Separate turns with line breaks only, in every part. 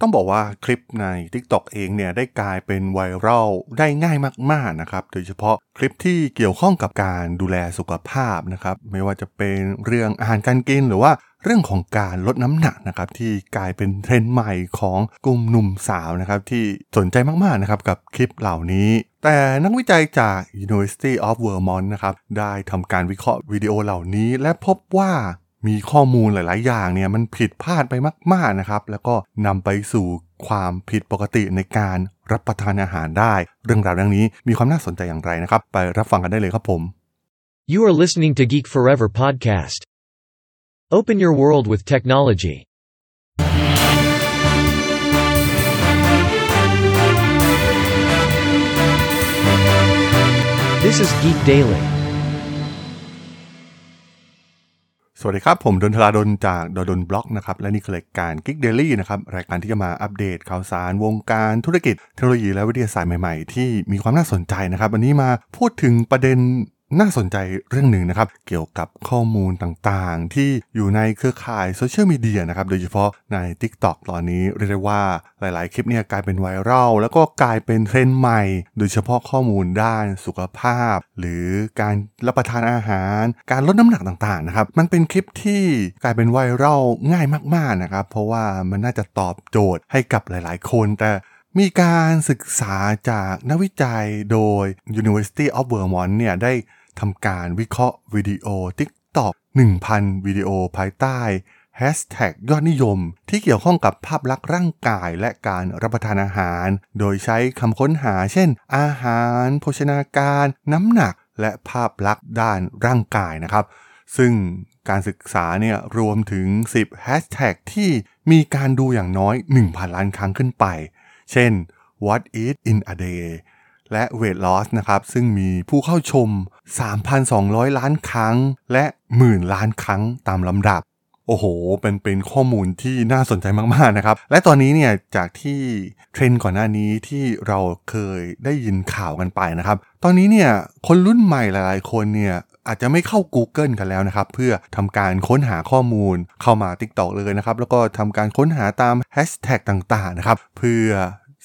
ต้องบอกว่าคลิปใน TikTok เองเนี่ยได้กลายเป็นไวรัลได้ง่ายมากๆนะครับ โดยเฉพาะคลิปที่เกี่ยวข้องกับการดูแลสุขภาพนะครับ ไม่ว่าจะเป็นเรื่องอาหารการกินหรือว่าเรื่องของการลดน้ำหนักนะครับที่กลายเป็นเทรนด์ใหม่ของกลุ่มหนุ่มสาวนะครับที่สนใจมากๆนะครับกับคลิปเหล่านี้ แต่นักวิจัยจาก University of Vermont นะครับได้ทำการวิเคราะห์วิดีโอเหล่านี้และพบว่า มีข้อมูลหลาย ๆ อย่างเนี่ยมันผิดพลาดไปมาก ๆ นะครับ แล้วก็นำไปสู่ความผิดปกติในการรับประทานอาหารได้ เรื่องราวดังนี้มีความน่าสนใจอย่างไรนะครับ ไปรับฟังกันได้เลยครับผม
You are listening to Geek Forever podcast. Open your world with technology. This is Geek Daily.
วัสดีครับ ผมดนทลาดนจากดดนบล็อกนะครับ และนี่คือรายการ Geek Daily นะครับ รายการที่จะมาอัปเดตข่าวสาร วงการธุรกิจ เทคโนโลยีและวิทยาศาสตร์ใหม่ๆ ที่มีความน่าสนใจนะครับ วันนี้มาพูดถึงประเด็น น่าสนใจเรื่องหนึ่งนะครับ เกี่ยวกับข้อมูลต่างๆ ที่อยู่ในเครือข่ายโซเชียลมีเดียนะครับโดยเฉพาะใน TikTok ตอนนี้เรียกได้ว่าหลายๆ คลิปเนี่ยกลายเป็นไวรัลแล้วก็กลายเป็นเทรนด์ใหม่ โดยเฉพาะข้อมูลด้านสุขภาพ หรือการรับประทานอาหาร การลดน้ำหนักต่างๆนะครับมันเป็นคลิปที่กลายเป็นไวรัลง่ายมากๆนะครับเพราะว่ามันน่าจะตอบโจทย์ให้กับหลาย ๆ คนแต่ มีการศึกษาจากนักวิจัยโดย University of Vermont เนี่ยได้ทำการวิเคราะห์วิดีโอ TikTok 1,000 วิดีโอภายใต้แฮชแท็กยอดนิยม ที่เกี่ยวข้องกับภาพลักษณ์ร่างกายและการรับประทานอาหาร โดยใช้คำค้นหาเช่น อาหาร โภชนาการ น้ำหนัก และภาพลักษณ์ด้านร่างกายนะครับ ซึ่งการศึกษาเนี่ยรวมถึง 10แฮชแท็กที่มีการดูอย่างน้อย 1,000 ล้านครั้งขึ้นไป เช่น what eat in a day และ weight loss นะครับ ซึ่งมีผู้เข้าชม 3,200 ล้านครั้ง และหมื่นล้านครั้งตามลำดับ โอ้โห เป็นเป็นข้อมูลที่น่าสนใจมากๆนะครับ และตอนนี้เนี่ย จากที่เทรนด์ก่อนหน้านี้ที่เราเคยได้ยินข่าวกันไปนะครับ ตอนนี้เนี่ย คนรุ่นใหม่หลายๆ คนเนี่ย อาจจะไม่เข้า Google กันแล้วนะครับ เพื่อทำการค้นหาข้อมูลเข้ามา TikTok เลยนะครับ แล้วก็ทำการค้นหาตามแฮชแท็กต่างๆนะครับ เพื่อ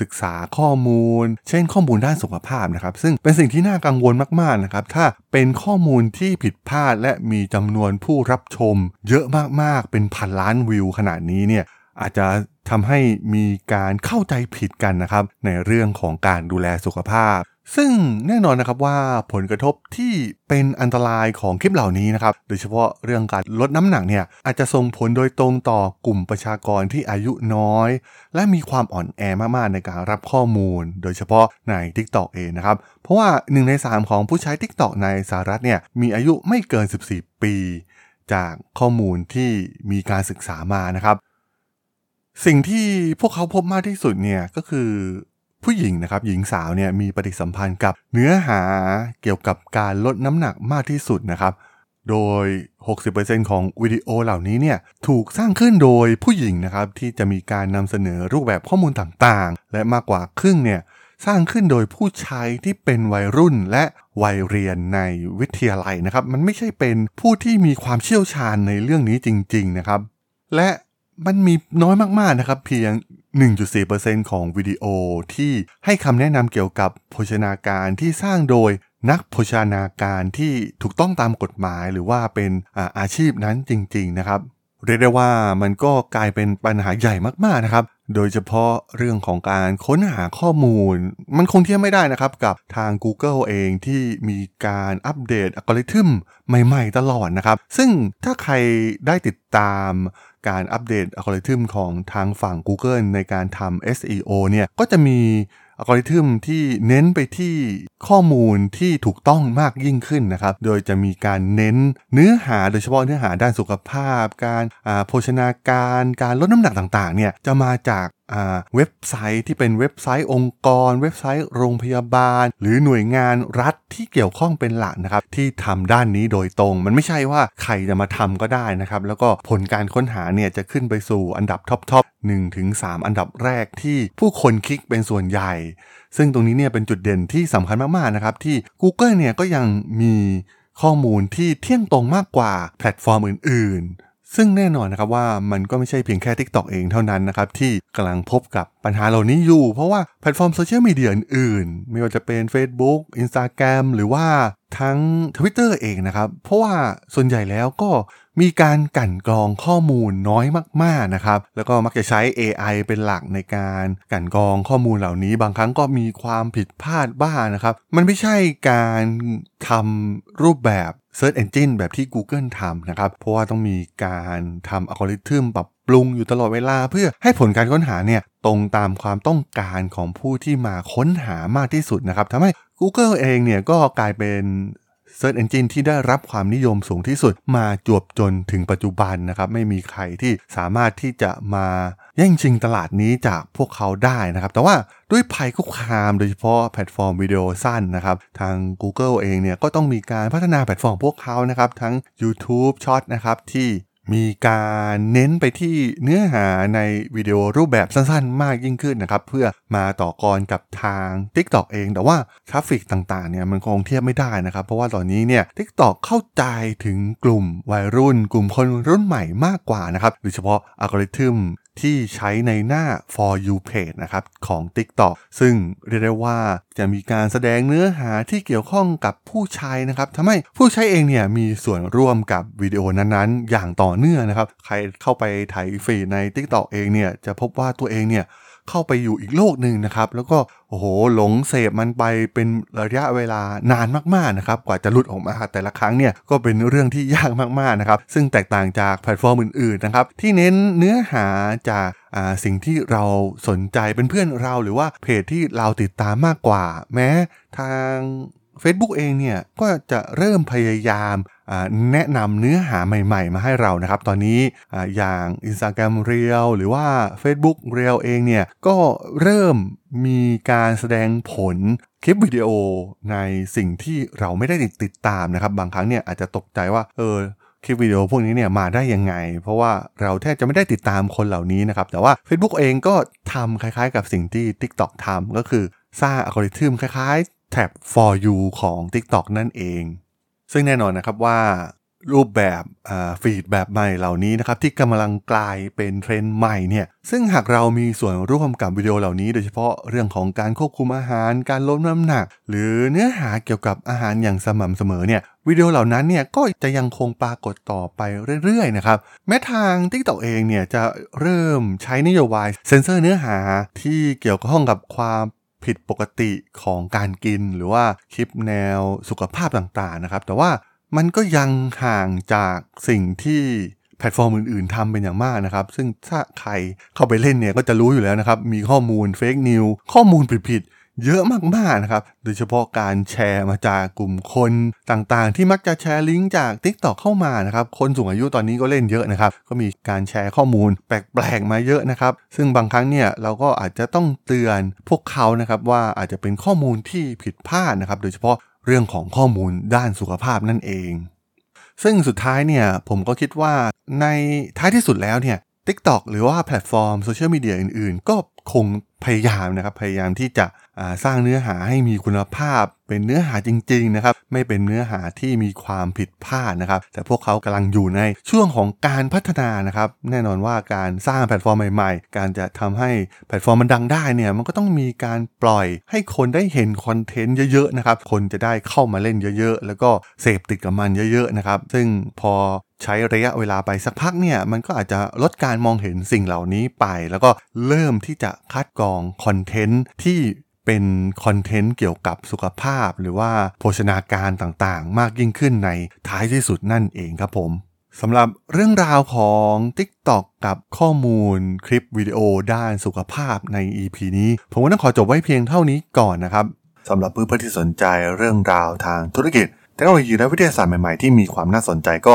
ศึกษาข้อมูล เช่นข้อมูลด้านสุขภาพนะครับ ซึ่งเป็นสิ่งที่น่ากังวลมากๆนะครับ ถ้าเป็นข้อมูลที่ผิดพลาด และมีจำนวนผู้รับชม เยอะมากๆเป็นพันล้านวิวขนาดนี้เนี่ยอาจจะ ทำให้มีการเข้าใจผิดกันนะครับ ในเรื่องของการดูแลสุขภาพ ซึ่งแน่นอนนะครับว่าผลกระทบที่เป็นอันตรายของคลิปเหล่านี้นะครับ โดยเฉพาะเรื่องการลดน้ำหนักเนี่ยอาจจะส่งผลโดยตรงต่อกลุ่มประชากรที่อายุน้อย และมีความอ่อนแอมากๆในการรับข้อมูล โดยเฉพาะใน TikTok เองนะครับ เพราะว่า 1 ใน 3 ของผู้ใช้ TikTok ในสหรัฐเนี่ยมีอายุไม่เกิน 14 ปี จากข้อมูลที่มีการศึกษามานะครับ สิ่งที่พวกเขาพบมากที่สุดเนี่ยก็คือผู้หญิงนะครับหญิงสาวเนี่ยมีปฏิสัมพันธ์กับเนื้อหาเกี่ยวกับการลดน้ำหนักมากที่สุดนะครับ โดย 60%ของวิดีโอเหล่านี้เนี่ยถูกสร้างขึ้นโดยผู้หญิงนะครับที่จะมีการนำเสนอรูปแบบข้อมูลต่างๆ และมากกว่าครึ่งเนี่ยสร้างขึ้นโดยผู้ใช้ที่เป็นวัยรุ่นและวัยเรียนในวิทยาลัยนะครับ มันไม่ใช่เป็นผู้ที่มีความเชี่ยวชาญในเรื่องนี้จริง ๆ นะครับ และ มันมีน้อยมากๆนะครับ เพียง 1.4%ของวิดีโอที่ให้คำแนะนำเกี่ยวกับโภชนาการที่สร้างโดยนักโภชนาการที่ถูกต้องตามกฎหมายหรือว่าเป็นอาอาชีพนั้นจริง ๆ นะครับ เรียกได้ว่ามันก็กลายเป็นปัญหาใหญ่มากๆนะครับ โดยเฉพาะเรื่องของการค้นหาข้อมูล มันคงเทียบไม่ได้นะครับกับทาง Google เองที่มีการอัปเดตอัลกอริทึมใหม่ๆตลอดนะครับ ซึ่งถ้าใครได้ติดตามการอัปเดตอัลกอริทึมของทางฝั่ง Google ในการทำ SEO เนี่ยก็จะมี อัลกอริทึมที่เน้นไปที่ข้อมูลที่ถูกต้องมากยิ่งขึ้นนะครับ โดยจะมีการเน้นเนื้อหาโดยเฉพาะเนื้อหาด้านสุขภาพ การโภชนาการ การลดน้ำหนักต่างๆเนี่ยจะมาจากเว็บไซต์ที่เป็นเว็บไซต์องค์กร เว็บไซต์โรงพยาบาล หรือหน่วยงานรัฐที่เกี่ยวข้องเป็นหลักนะครับที่ทำด้านนี้โดยตรง มันไม่ใช่ว่าใครจะมาทำก็ได้นะครับแล้วก็ผลการค้นหาเนี่ยจะขึ้นไปสู่อันดับ top หนึ่งถึงสามอันดับแรกที่ผู้คนคลิกเป็นส่วนใหญ่ ซึ่งตรงนี้เนี่ยเป็นจุดเด่นที่สำคัญมากๆนะครับที่ Google เนี่ยก็ยังมีข้อมูลที่เที่ยงตรงมากกว่าแพลตฟอร์มอื่นๆ ซึ่งแน่นอนนะครับว่ามันก็ไม่ใช่เพียงแค่ TikTok เองเท่านั้นนะครับ ที่กำลังพบกับปัญหาเหล่านี้อยู่ เพราะว่าแพลตฟอร์มโซเชียลมีเดียอื่นๆ ไม่ว่าจะเป็น Facebook Instagram หรือว่าทั้ง Twitter เองนะครับ เพราะว่าส่วนใหญ่แล้วก็มีการกลั่นกรองข้อมูลน้อยมากๆนะครับ แล้วก็มักจะใช้ AI เป็นหลักในการกลั่นกรองข้อมูลเหล่านี้ บางครั้งก็มีความผิดพลาดบ้างนะครับ มันไม่ใช่การทำรูปแบบ Search Engine แบบที่ Google ทำนะครับ เพราะว่าต้องมีการทำอัลกอริทึมปรับปรุงอยู่ตลอดเวลา เพื่อให้ผลการค้นหาเนี่ยตรงตามความต้องการของผู้ที่มาค้นหามากที่สุดนะครับทำให้ Google เองเนี่ยก็กลายเป็น Search Engine ที่ได้รับความนิยมสูงที่สุดมาจวบจนถึงปัจจุบันนะครับ ไม่มีใครที่สามารถที่จะมาแย่งชิงตลาดนี้จากพวกเขาได้นะครับ แต่ว่าด้วยภัยคุกคามโดยเฉพาะแพลตฟอร์มวิดีโอสั้นนะครับ ทาง Google เองเนี่ยก็ต้องมีการพัฒนาแพลตฟอร์มพวกเขานะครับ ทั้ง YouTube Shorts นะครับที่ มีการเน้นไปที่เนื้อหาในวิดีโอรูปแบบสั้นๆ มากยิ่งขึ้นนะครับ เพื่อมาต่อกรกับทาง TikTok เอง แต่ว่า traffic ต่างๆเนี่ยมันคงเทียบไม่ได้นะครับ เพราะว่าตอนนี้เนี่ย TikTok เข้าใจถึงกลุ่มวัยรุ่น กลุ่มคนรุ่นใหม่มากกว่านะครับโดยเฉพาะอัลกอริทึม ที่ใช้ในหน้า for you page นะครับของ TikTok ซึ่งเรียกได้ว่าจะมีการแสดงเนื้อหาที่เกี่ยวข้องกับผู้ใช้นะครับทำให้ผู้ใช้เองเนี่ยมีส่วนร่วมกับวิดีโอนั้นๆ อย่างต่อเนื่องนะครับ ใครเข้าไปถ่ายฟีดใน TikTok เองเนี่ยจะพบว่าตัวเองเนี่ย เข้าไปอยู่อีกโลกหนึ่งนะครับ แล้วก็โอ้โหหลงเสพมันไปเป็นระยะเวลานานมากๆนะครับกว่าจะหลุดออกมาแต่ละครั้งเนี่ยก็เป็นเรื่องที่ยากมากๆนะครับ ซึ่งแตกต่างจากแพลตฟอร์มอื่นๆนะครับ ที่เน้นเนื้อหาจากสิ่งที่เราสนใจเป็นเพื่อนเราหรือว่าเพจที่เราติดตามมากกว่า แม้ทาง Facebook เองเนี่ยก็จะเริ่มพยายามแนะนำเนื้อหาใหม่ๆ มาให้เรานะครับ ตอนนี้ออย่าง Instagram Reel หรือว่า Facebook Reel เองเนี่ยก็เริ่มมีการแสดงผลคลิปวิดีโอในสิ่งที่เราไม่ได้ติดตามนะครับ บางครั้งเนี่ยอาจจะตกใจว่าเออคลิปวิดีโอพวกนี้เนี่ยมาได้ยังไง เพราะว่าเราแทบจะไม่ได้ติดตามคนเหล่านี้นะครับ แต่ว่า Facebook เองก็ทำคล้ายๆ กับสิ่งที่ TikTok ทำก็คือสร้างอัลกอริทึมคล้ายๆ แท็บ for you ของ TikTok นั่นเอง ซึ่งแน่นอนนะครับว่ารูปแบบฟีดแบบใหม่เหล่านี้นะครับที่กำลังกลายเป็นเทรนด์ใหม่เนี่ยซึ่งหากเรามีส่วนร่วมกับวิดีโอเหล่านี้ โดยเฉพาะเรื่องของการควบคุมอาหาร การลดน้ำหนัก หรือเนื้อหาเกี่ยวกับอาหารอย่างสม่ำเสมอเนี่ยวิดีโอเหล่านั้นเนี่ยก็จะยังคงปรากฏต่อไปเรื่อยๆนะครับแม้ทาง TikTok เองเนี่ยจะเริ่มใช้นโยบายเซ็นเซอร์เนื้อหาที่เกี่ยวข้องกับความ ผิดปกติของการกิน หรือว่าคลิปแนวสุขภาพต่างๆนะครับ แต่ว่ามันก็ยังห่างจากสิ่งที่แพลตฟอร์มอื่นๆทำเป็นอย่างมากนะครับ ซึ่งถ้าใครเข้าไปเล่นเนี่ยก็จะรู้อยู่แล้วนะครับ มีข้อมูล fake news ข้อมูลผิด เยอะมากๆนะครับ โดยเฉพาะการแชร์มาจากกลุ่มคนต่างๆ ที่มักจะแชร์ลิงก์จาก TikTok เข้ามานะครับ คนสูงอายุตอนนี้ก็เล่นเยอะนะครับ ก็มีการแชร์ข้อมูลแปลกๆมาเยอะนะครับ ซึ่งบางครั้งเนี่ยเราก็อาจจะต้องเตือนพวกเขานะครับว่าอาจจะเป็นข้อมูลที่ผิดพลาดนะครับ โดยเฉพาะเรื่องของข้อมูลด้านสุขภาพนั่นเองซึ่งสุดท้ายเนี่ยผมก็คิดว่าในท้ายที่สุดแล้วเนี่ย TikTok หรือว่าแพลตฟอร์มโซเชียลมีเดียอื่นๆ ก็คงพยายามนะครับ พยายามที่จะสร้างเนื้อหาให้มีคุณภาพ เป็นเนื้อหาจริงๆนะครับ ไม่เป็นเนื้อหาที่มีความผิดพลาดนะครับ แต่พวกเขากำลังอยู่ในช่วงของการพัฒนานะครับ แน่นอนว่าการสร้างแพลตฟอร์มใหม่ๆ การจะทำให้แพลตฟอร์มมันดังได้เนี่ย มันก็ต้องมีการปล่อยให้คนได้เห็นคอนเทนต์เยอะๆนะครับ คนจะได้เข้ามาเล่นเยอะๆ แล้วก็เสพติดกับมันเยอะๆนะครับ ซึ่งพอ ใช้ระยะเวลาไปสักพักเนี่ยมันก็อาจจะลดการมองเห็นสิ่งเหล่านี้ไป แล้วก็เริ่มที่จะคัดกรองคอนเทนต์ที่เป็นคอนเทนต์เกี่ยวกับสุขภาพ หรือว่าโภชนาการต่างๆ มากยิ่งขึ้นในท้ายที่สุดนั่นเองครับผมสำหรับเรื่องราวของ TikTok กับข้อมูลคลิปวิดีโอด้านสุขภาพใน EP นี้ ผมก็ต้องขอจบไว้เพียงเท่านี้ก่อนนะครับสำหรับเพื่อนๆที่สนใจเรื่องราวทางธุรกิจเทคโนโลยีและวิทยาศาสตร์ใหม่ๆที่มีความน่าสนใจก็